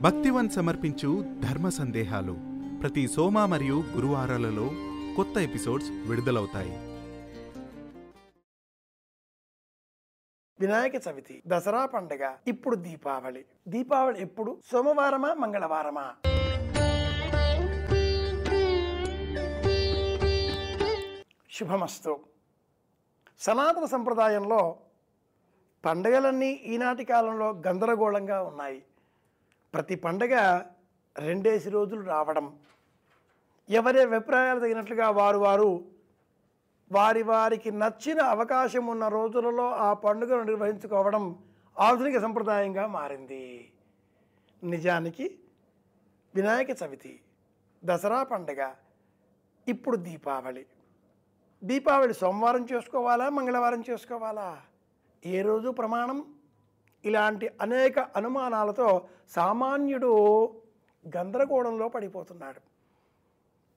భక్తివన్ సమర్పించు ధర్మ సందేహాలు ప్రతి సోమ మరియు గురువారాలలో కొత్త ఎపిసోడ్స్ విడుదలవుతాయి. వినాయక చవితి దసరా పండుగ ఇప్పుడు దీపావళి. దీపావళి ఎప్పుడు? సోమవారమా మంగళవారమా? శుభమస్తు. సనాతన సంప్రదాయంలో పండగలన్నీ ఈనాటి కాలంలో గందరగోళంగా ఉన్నాయి. ప్రతి పండగ రెండేసి రోజులు రావడం. ఎవరి అభిప్రాయాలు తగినట్లుగా వారు వారు వారి వారికి నచ్చిన అవకాశం ఉన్న రోజులలో ఆ పండుగను నిర్వహించుకోవడం ఆధునిక సంప్రదాయంగా మారింది. నిజానికి వినాయక చవితి దసరా పండుగ ఇప్పుడు దీపావళి. దీపావళి సోమవారం చేసుకోవాలా మంగళవారం చేసుకోవాలా? ఏ రోజు ప్రమాణం? ఇలాంటి అనేక అనుమానాలతో సామాన్యుడు గందరగోళంలో పడిపోతున్నాడు.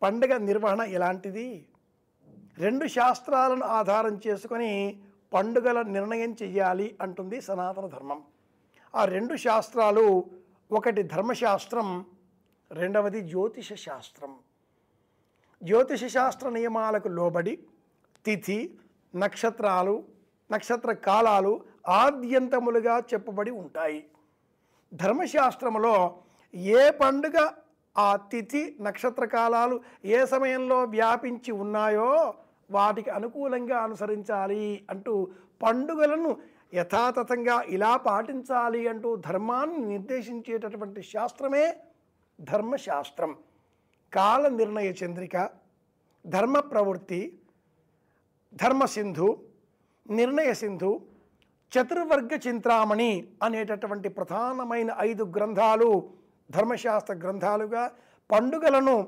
పండుగ నిర్వహణ ఎలాంటిది? రెండు శాస్త్రాలను ఆధారం చేసుకొని పండుగల నిర్ణయం చెయ్యాలి అంటుంది సనాతన ధర్మం. ఆ రెండు శాస్త్రాలు ఒకటి ధర్మశాస్త్రం రెండవది జ్యోతిష శాస్త్రం. జ్యోతిష శాస్త్ర నియమాలకు లోబడి తిథి నక్షత్రాలు నక్షత్ర కాలాలు ఆద్యంతములుగా చెప్పబడి ఉంటాయి. ధర్మశాస్త్రములో ఏ పండుగ ఆ తిథి నక్షత్ర కాలాలు ఏ సమయంలో వ్యాపించి ఉన్నాయో వాటికి అనుకూలంగా అనుసరించాలి అంటూ పండుగలను యథాతథంగా ఇలా పాటించాలి అంటూ ధర్మాన్ని నిర్దేశించేటటువంటి శాస్త్రమే ధర్మశాస్త్రం. కాల నిర్ణయ చంద్రిక ధర్మ ప్రవృత్తి ధర్మసింధు నిర్ణయ సింధు చతుర్వర్గ చింతామణి అనేటటువంటి ప్రధానమైన ఐదు గ్రంథాలు ధర్మశాస్త్ర గ్రంథాలుగా పండుగలను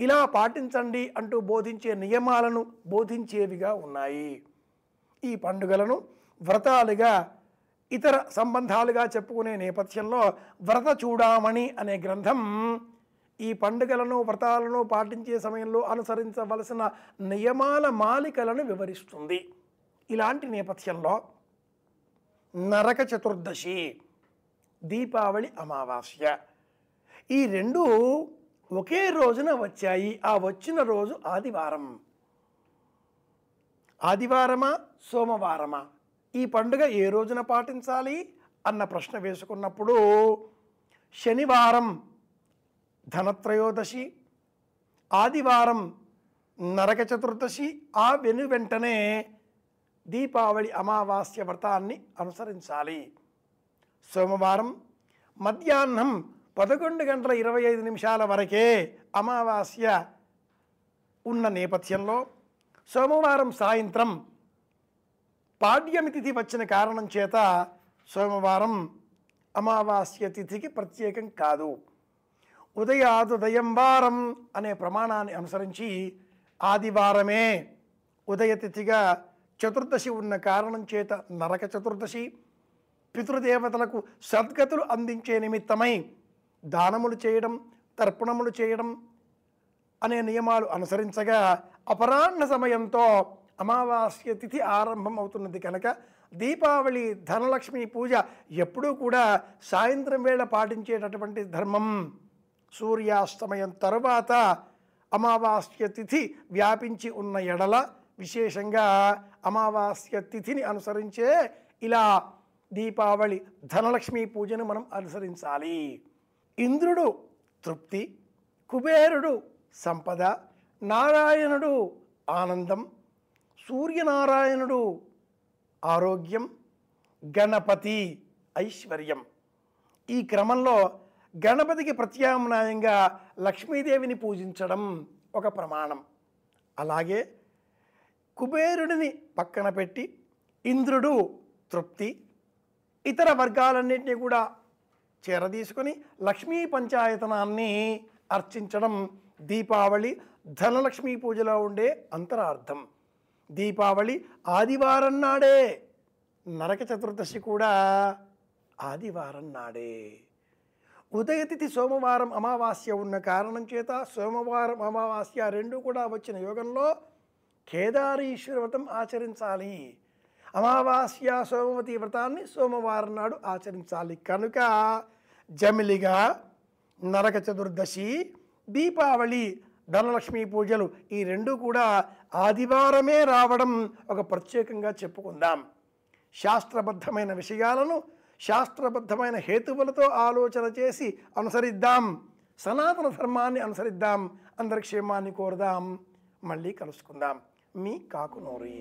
ఇలా పాటించండి అంటూ బోధించే నియమాలను బోధించేవిగా ఉన్నాయి. ఈ పండుగలను వ్రతాలుగా ఇతర సంబంధాలుగా చెప్పుకునే నేపథ్యంలో వ్రత చూడామణి అనే గ్రంథం ఈ పండుగలను వ్రతాలను పాటించే సమయంలో అనుసరించవలసిన నియమాల మాలికలను వివరిస్తుంది. ఇలాంటి నేపథ్యంలో నరక చతుర్దశి దీపావళి అమావాస్య. ఈ రెండు ఒకే రోజున వచ్చాయి. ఆ వచ్చిన రోజు ఆదివారం. ఆదివారమా సోమవారమా? ఈ పండుగ ఏ రోజున పాటించాలి అన్న ప్రశ్న వేసుకున్నప్పుడు శనివారం ధనత్రయోదశి ఆదివారం నరక చతుర్దశి ఆ వెను వెంటనే దీపావళి అమావాస్య వ్రతాన్ని అనుసరించాలి. సోమవారం మధ్యాహ్నం పదకొండు గంటల ఇరవై ఐదు నిమిషాల వరకే అమావాస్య ఉన్న నేపథ్యంలో సోమవారం సాయంత్రం పాడ్యమి తిథి వచ్చిన కారణం చేత సోమవారం అమావాస్య తిథికి ప్రత్యేకం కాదు. ఉదయాదుదయం వారం అనే ప్రమాణాన్ని అనుసరించి ఆదివారమే ఉదయతిథిగా చతుర్దశి ఉన్న కారణం చేత నరక చతుర్దశి పితృదేవతలకు సద్గతులు అందించే నిమిత్తమై దానములు చేయడం తర్పణములు చేయడం అనే నియమాలు అనుసరించగా అపరాహ్న సమయంతో అమావాస్య తిథి ఆరంభం అవుతున్నది కనుక దీపావళి ధనలక్ష్మి పూజ ఎప్పుడూ కూడా సాయంత్రం వేళ పాటించేటటువంటి ధర్మం. సూర్యాస్తమయం తరువాత అమావాస్య తిథి వ్యాపించి ఉన్న ఎడల విశేషంగా అమావాస్య తిథిని అనుసరించే ఇలా దీపావళి ధనలక్ష్మి పూజను మనం అనుసరించాలి. ఇంద్రుడు తృప్తి కుబేరుడు సంపద నారాయణుడు ఆనందం సూర్యనారాయణుడు ఆరోగ్యం గణపతి ఐశ్వర్యం. ఈ క్రమంలో గణపతికి ప్రత్యామ్నాయంగా లక్ష్మీదేవిని పూజించడం ఒక ప్రమాణం. అలాగే కుబేరుడిని పక్కన పెట్టి ఇంద్రుడు తృప్తి. ఇతర వర్గాలన్నింటినీ కూడా చేరదీసుకొని లక్ష్మీ పంచాయతనాన్ని అర్చించడం దీపావళి ధనలక్ష్మీ పూజలో ఉండే అంతరార్థం. దీపావళి ఆదివారం నాడే నరక చతుర్దశి కూడా ఆదివారం నాడే. ఉదయతిథి సోమవారం అమావాస్య ఉన్న కారణం చేత సోమవారం అమావాస్య రెండు కూడా వచ్చిన యోగంలో కేదారీశ్వర వ్రతం ఆచరించాలి. అమావాస్య సోమవతి వ్రతాన్ని సోమవారం నాడు ఆచరించాలి. కనుక జమిలిగా నరక చతుర్దశి దీపావళి ధనలక్ష్మి పూజలు ఈ రెండు కూడా ఆదివారమే రావడం ఒక ప్రత్యేకంగా చెప్పుకుందాం. శాస్త్రబద్ధమైన విషయాలను శాస్త్రబద్ధమైన హేతువులతో ఆలోచన చేసి అనుసరిద్దాం. సనాతన ధర్మాన్ని అనుసరిద్దాం. అందరి క్షేమాన్ని కోరుదాం. మళ్ళీ కలుసుకుందాం. मी काकुनोरी